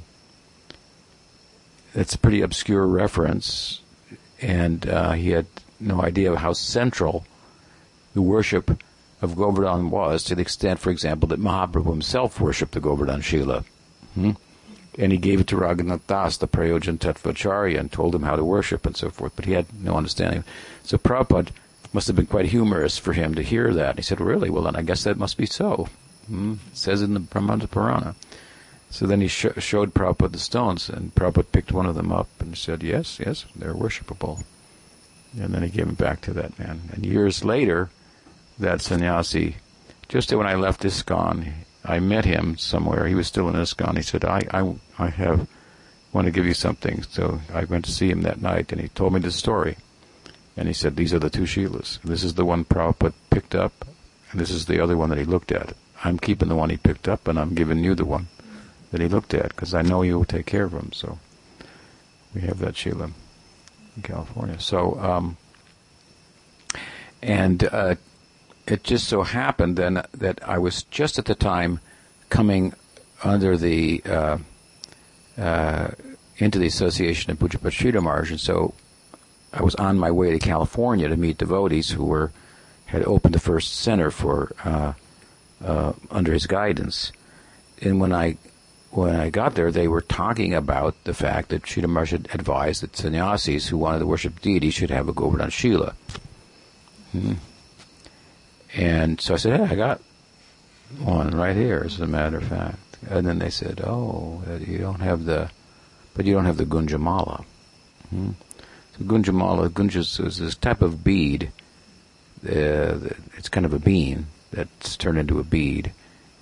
It's a pretty obscure reference, and uh, he had no idea how central the worship of Govardhan was, to the extent, for example, that Mahaprabhu himself worshipped the Govardhan Shila. Hmm? and he gave it to Raghunath Das, the Prayojan Tattvacharya, and told him how to worship and so forth, but he had no understanding. So Prabhupada must have been quite humorous for him to hear that. And He said, really? Well, then I guess that must be so. Hmm? It says in the Brahmanda Purana. So then he sh- showed Prabhupada the stones, and Prabhupada picked one of them up and said, yes, yes, they're worshipable. And then he gave them back to that man. And years later, that sannyasi, just when I left ISKCON, I met him somewhere. He was still in ISKCON. He said, I, I, I have, want to give you something. So I went to see him that night, and he told me the story. And he said, these are the two Shilas. This is the one Prabhupada picked up, and this is the other one that he looked at. I'm keeping the one he picked up, and I'm giving you the one that he looked at, because I know you will take care of him. So we have that Shila in California. So, um, and uh, it just so happened then that I was just at the time coming under the uh, uh, into the association of Sridhar Maharaj, and so I was on my way to California to meet devotees who were had opened the first center for uh, uh, under his guidance. And when I when I got there, they were talking about the fact that Sridhar Maharaj advised that sannyasis who wanted to worship deity should have a Govardhan Shila. Hmm. And so I said, hey, I got one right here, as a matter of fact. And then they said, oh, you don't have the, but you don't have the Gunjamala. Hmm? So Gunjamala, Gunja is this type of bead. Uh, it's kind of a bean that's turned into a bead.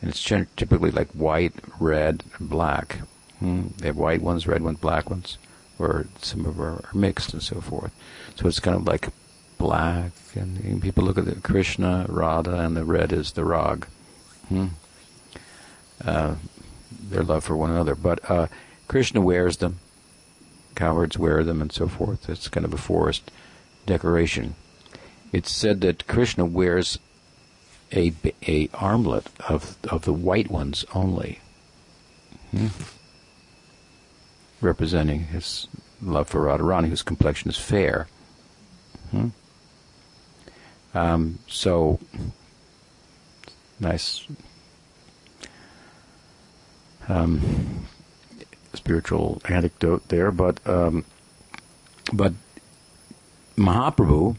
And it's typically like white, red, and black. Hmm? They have white ones, red ones, black ones, or some of them are mixed and so forth. So it's kind of like black, and people look at the Krishna, Radha, and the red is the rag. Hmm? Uh, their love for one another. But uh, Krishna wears them, cowards wear them, and so forth. It's kind of a forest decoration. It's said that Krishna wears a a armlet of of the white ones only, hmm? representing his love for Radharani, whose complexion is fair. Hmm? Um, so nice um, spiritual anecdote there, but um, but Mahaprabhu,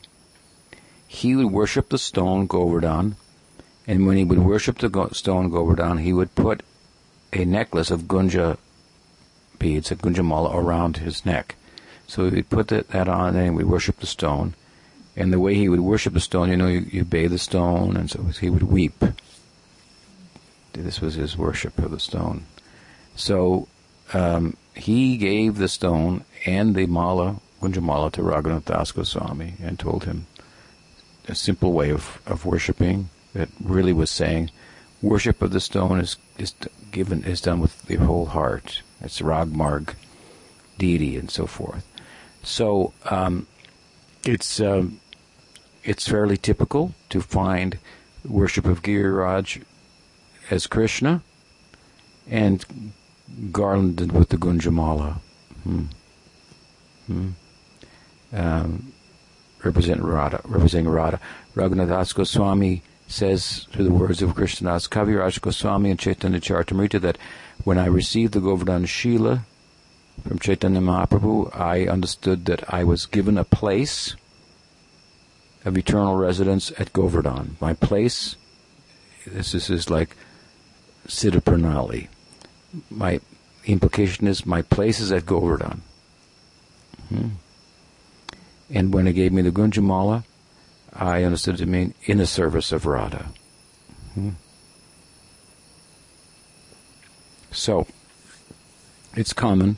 he would worship the stone Govardhan, and when he would worship the stone Govardhan, he would put a necklace of Gunja beads, a gunja mala, around his neck. So he would put that, on, and he would worship the stone. And the way he would worship the stone, you know, you, you bathe the stone, and so he would weep. This was his worship of the stone. So um, he gave the stone and the mala, Gunjamala, to Raghunath Das Goswami and told him a simple way of, of worshiping that really was saying, worship of the stone is is given is done with the whole heart. It's Ragmarg deity and so forth. So um, it's um, it's fairly typical to find worship of Giriraj as Krishna and garlanded with the Gunjamala. Hmm. Hmm. Um, represent Radha, representing Radha. Raghunath Goswami says through the words of Krishnadas Kaviraj Goswami and Chaitanya Charitamrita that when I received the Govardhan Shila from Chaitanya Mahaprabhu, I understood that I was given a place of eternal residence at Govardhan. My place, this is, is like Siddha Pranali. My implication is my place is at Govardhan. Hmm. And when he gave me the Gunjamala, I understood to mean in the service of Radha. Hmm. So, it's common,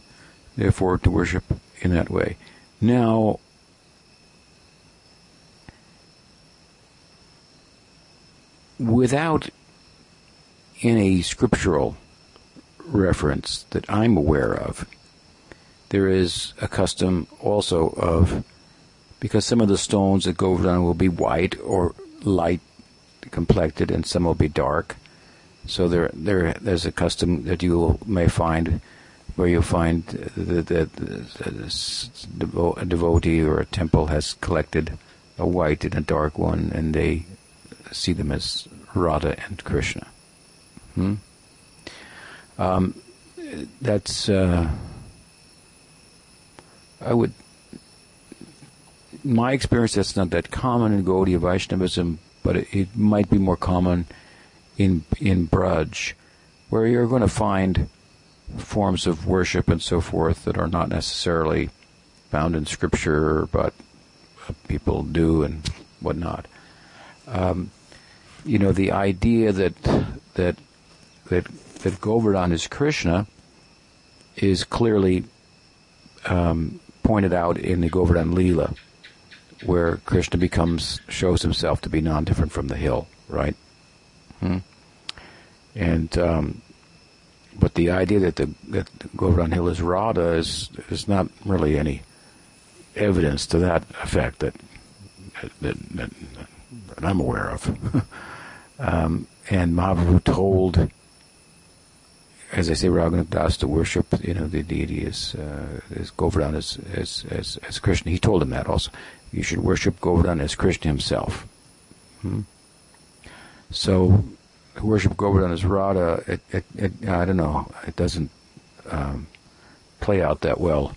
therefore, to worship in that way. Now, without any scriptural reference that I'm aware of, there is a custom also of because some of the stones that go down will be white or light complected and some will be dark. So there, there, there's a custom that you may find where you find that a devotee or a temple has collected a white and a dark one, and they see them as Radha and Krishna. Hmm? Um, that's uh, I would my experience, that's not that common in Gaudiya Vaishnavism, but it, it might be more common in in Braj, where you're going to find forms of worship and so forth that are not necessarily found in Scripture, but people do and whatnot. Um, you know, the idea that that that that Govardhan is Krishna is clearly um, pointed out in the Govardhan Leela where Krishna becomes shows himself to be non-different from the hill, right? Hmm? And um, but the idea that the that Govardhan Hill is Radha is is not really any evidence to that effect that that, that, that I'm aware of. (laughs) um, and Mahaprabhu told, as I say, Raghunath Das to worship, you know, the deity as uh, as Govardhan as, as as as Krishna. He told him that also you should worship Govardhan as Krishna himself. Hmm? So, worship Govardhan as Radha, it, it, it, I don't know, it doesn't um, play out that well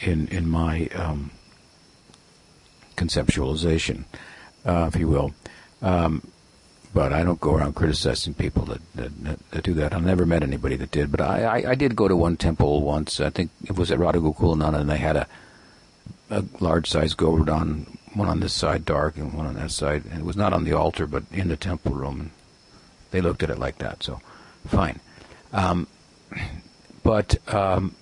in in my um, conceptualization, uh, if you will. Um, but I don't go around criticizing people that, that, that, do that. I've never met anybody that did. But I, I, I did go to one temple once. I think it was at Radha Gokulananda, and they had a a large size Govardhan, one on this side dark and one on that side. And it was not on the altar, but in the temple room. And they looked at it like that, so fine. Um, but um,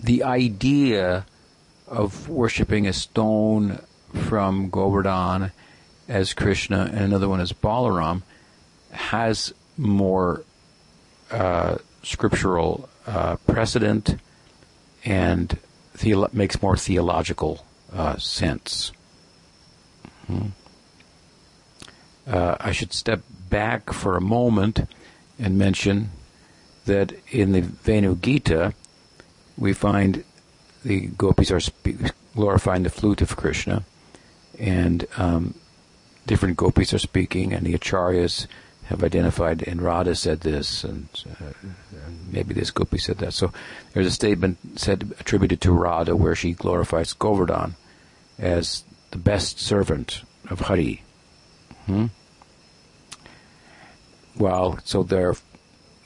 the idea of worshiping a stone from Govardhan as Krishna and another one as Balaram has more uh, scriptural uh, precedent and makes more theological uh, sense. Hmm. Uh, I should step back for a moment and mention that in the Venu Gita, we find the gopis are glorifying the flute of Krishna, and um, different gopis are speaking, and the acharyas have identified, and Radha said this, and, uh, and maybe this Gopi said that. So there's a statement said attributed to Radha where she glorifies Govardhan as the best servant of Hari. Hmm? While so there,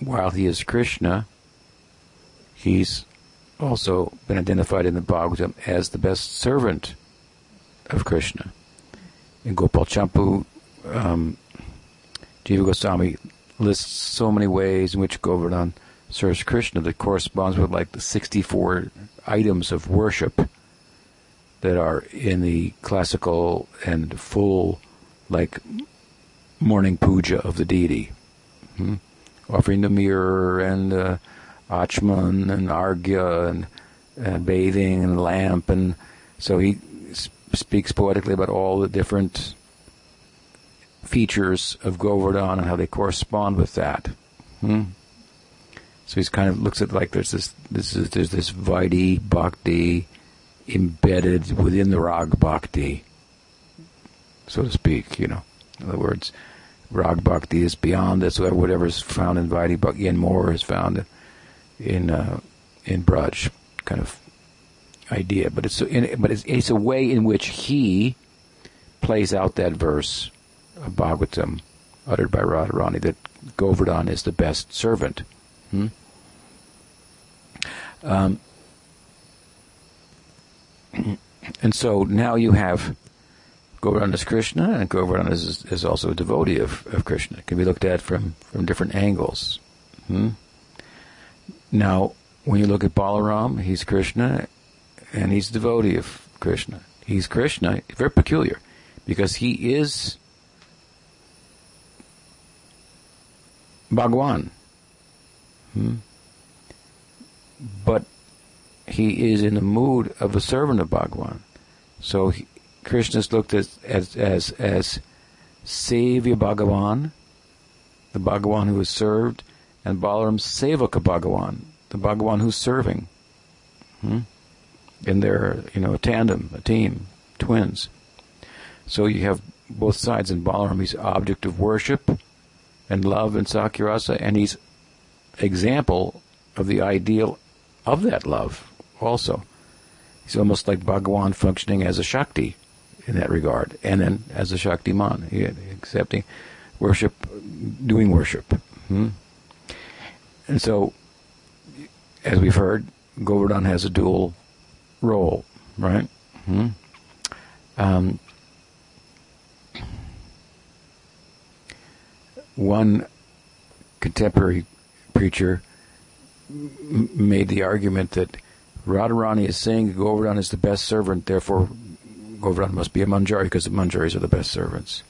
while he is Krishna, he's also been identified in the Bhagavatam as the best servant of Krishna. In Gopal Champu, um, Jiva Goswami lists so many ways in which Govardhan serves Krishna that corresponds with like the 64 items of worship that are in the classical and full like morning puja of the deity, hmm? offering the mirror and uh, achman and argya and uh, bathing and lamp, and so he speaks poetically about all the different features of Govardhan and how they correspond with that. Hmm? So he's kind of looks at like there's this this is there's this Vaidhi Bhakti embedded within the Rag Bhakti, so to speak. You know, in other words, Rag Bhakti is beyond this. Whatever is found in Vaidhi Bhakti and more is found in uh, in Braj, kind of idea. But it's in, but it's, it's a way in which he plays out that verse Bhagavatam uttered by Radharani that Govardhan is the best servant. Hmm? Um, (clears throat) and so now you have Govardhan as Krishna, and Govardhan is, is also a devotee of, of Krishna. It can be looked at from, from different angles. Hmm? Now, when you look at Balaram, he's Krishna, and he's a devotee of Krishna. He's Krishna, very peculiar, because he is Bhagwan. Hmm? But he is in the mood of a servant of Bhagwan. So he, Krishna is looked at as as as Sevya Bhagavan, the Bhagavan who is served, and Balaram Sevaka Bhagavan, the Bhagavan who's serving. Hmm? And they're, you know, a tandem, a team, twins. So you have both sides in Balaram. He's object of worship and love and Sakhyarasa, and he's example of the ideal of that love also. He's almost like Bhagawan functioning as a Shakti in that regard, and then as a Shaktiman, accepting worship, doing worship. Hmm? And so, as we've heard, Govardhan has a dual role, right? Hmm? Um, one contemporary preacher m- made the argument that Radharani is saying Govardhan is the best servant, therefore Govardhan must be a Manjari because the Manjaris are the best servants.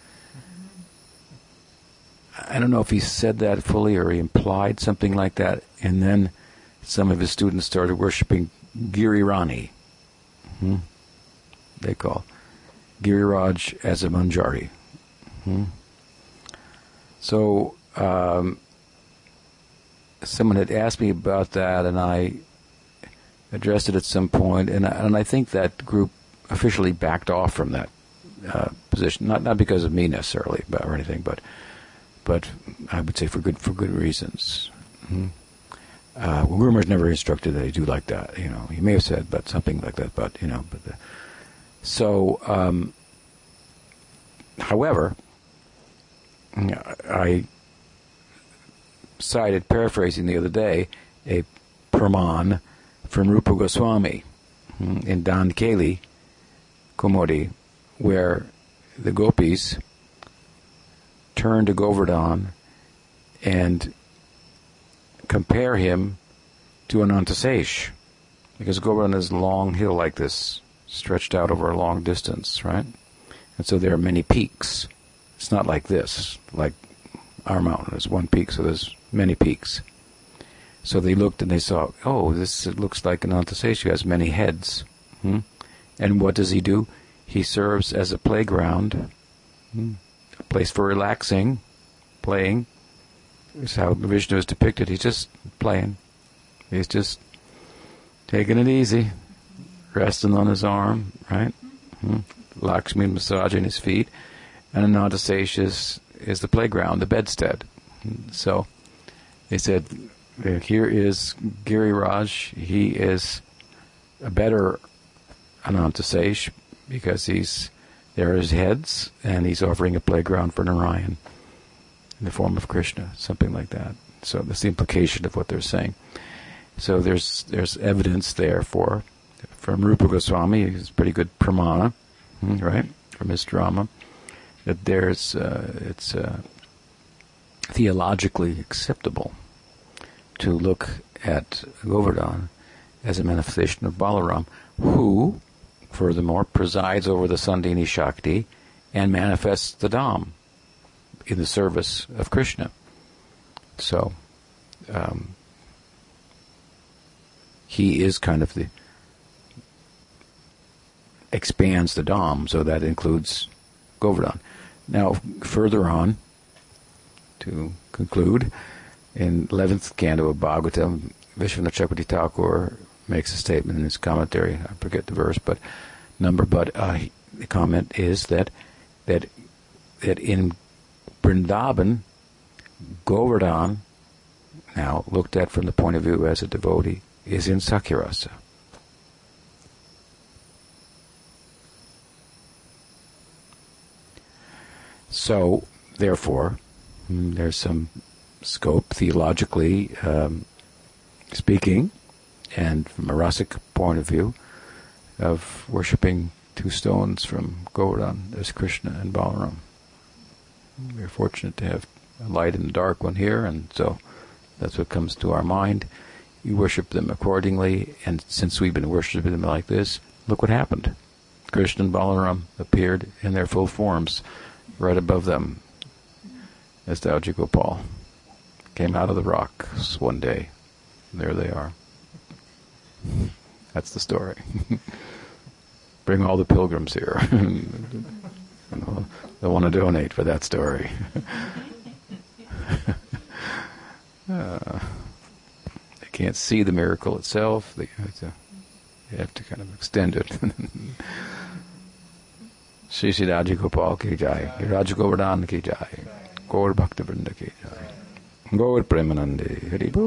I don't know if he said that fully or he implied something like that, and then some of his students started worshiping Girirani. Hmm? They call Giriraj as a Manjari. Hmm? So um, someone had asked me about that, and I addressed it at some point, and I, and I think that group officially backed off from that uh, position, not not because of me necessarily, but, or anything, but but I would say for good for good reasons. Mm-hmm. Uh, well, Guru never instructed that he do like that. You know, he may have said, but something like that. But you know, but the, so. Um, however, I cited, paraphrasing the other day, a praman from Rupa Goswami hmm, in Dan Keli, Kaumudi, where the gopis turn to Govardhan and compare him to Anantasesh, because Govardhan is a long hill like this, stretched out over a long distance, right? And so there are many peaks. It's not like this, like our mountain is one peak, so there's many peaks. So they looked and they saw, oh, this looks like an Anantasesh has many heads. Hmm? And what does he do? He serves as a playground, hmm? a place for relaxing, playing. Is how Vishnu is depicted. He's just playing. He's just taking it easy, resting on his arm, right? Hmm? Lakshmi massaging his feet and Anantasesh is, is the playground, the bedstead. So they said, here is Giri Raj. He is a better Anantasesh because he's there are his heads and he's offering a playground for Narayan in the form of Krishna, something like that. So that's the implication of what they're saying. So there's there's evidence there for from Rupa Goswami, he's pretty good pramana, hmm, right, from his drama that there's uh, it's uh, theologically acceptable to look at Govardhan as a manifestation of Balaram, who, furthermore, presides over the Sandhini Shakti and manifests the Dham in the service of Krishna. So, um, he is kind of the expands the Dham, so that includes Govardhan. Now, further on, to conclude, in 11th canto of Bhagavatam, Vishwanath Chakravarti Thakur makes a statement in his commentary. I forget the verse, but number, but uh, the comment is that that that in Vrindavan, Govardhan, now looked at from the point of view as a devotee, is in Sakhya So, therefore, hmm, there's some scope theologically um, speaking, and from a rasic point of view, of worshipping two stones from Govardhan as Krishna and Balaram. We're fortunate to have a light and a dark one here, and so that's what comes to our mind. You worship them accordingly, and since we've been worshiping them like this, look what happened. Krishna and Balaram appeared in their full forms right above them as Dauji Gopal came out of the rocks one day. There they are. That's the story. (laughs) Bring all the pilgrims here. they'll want to donate for that story. (laughs) uh, they can't see the miracle itself. They have to, they have to kind of extend it. (laughs) Shri Shri राज़ी गोपाल की जाए राज की जाए, गौर भक्त वृंद की जाए। गौर प्रेमानंदे, हरि भू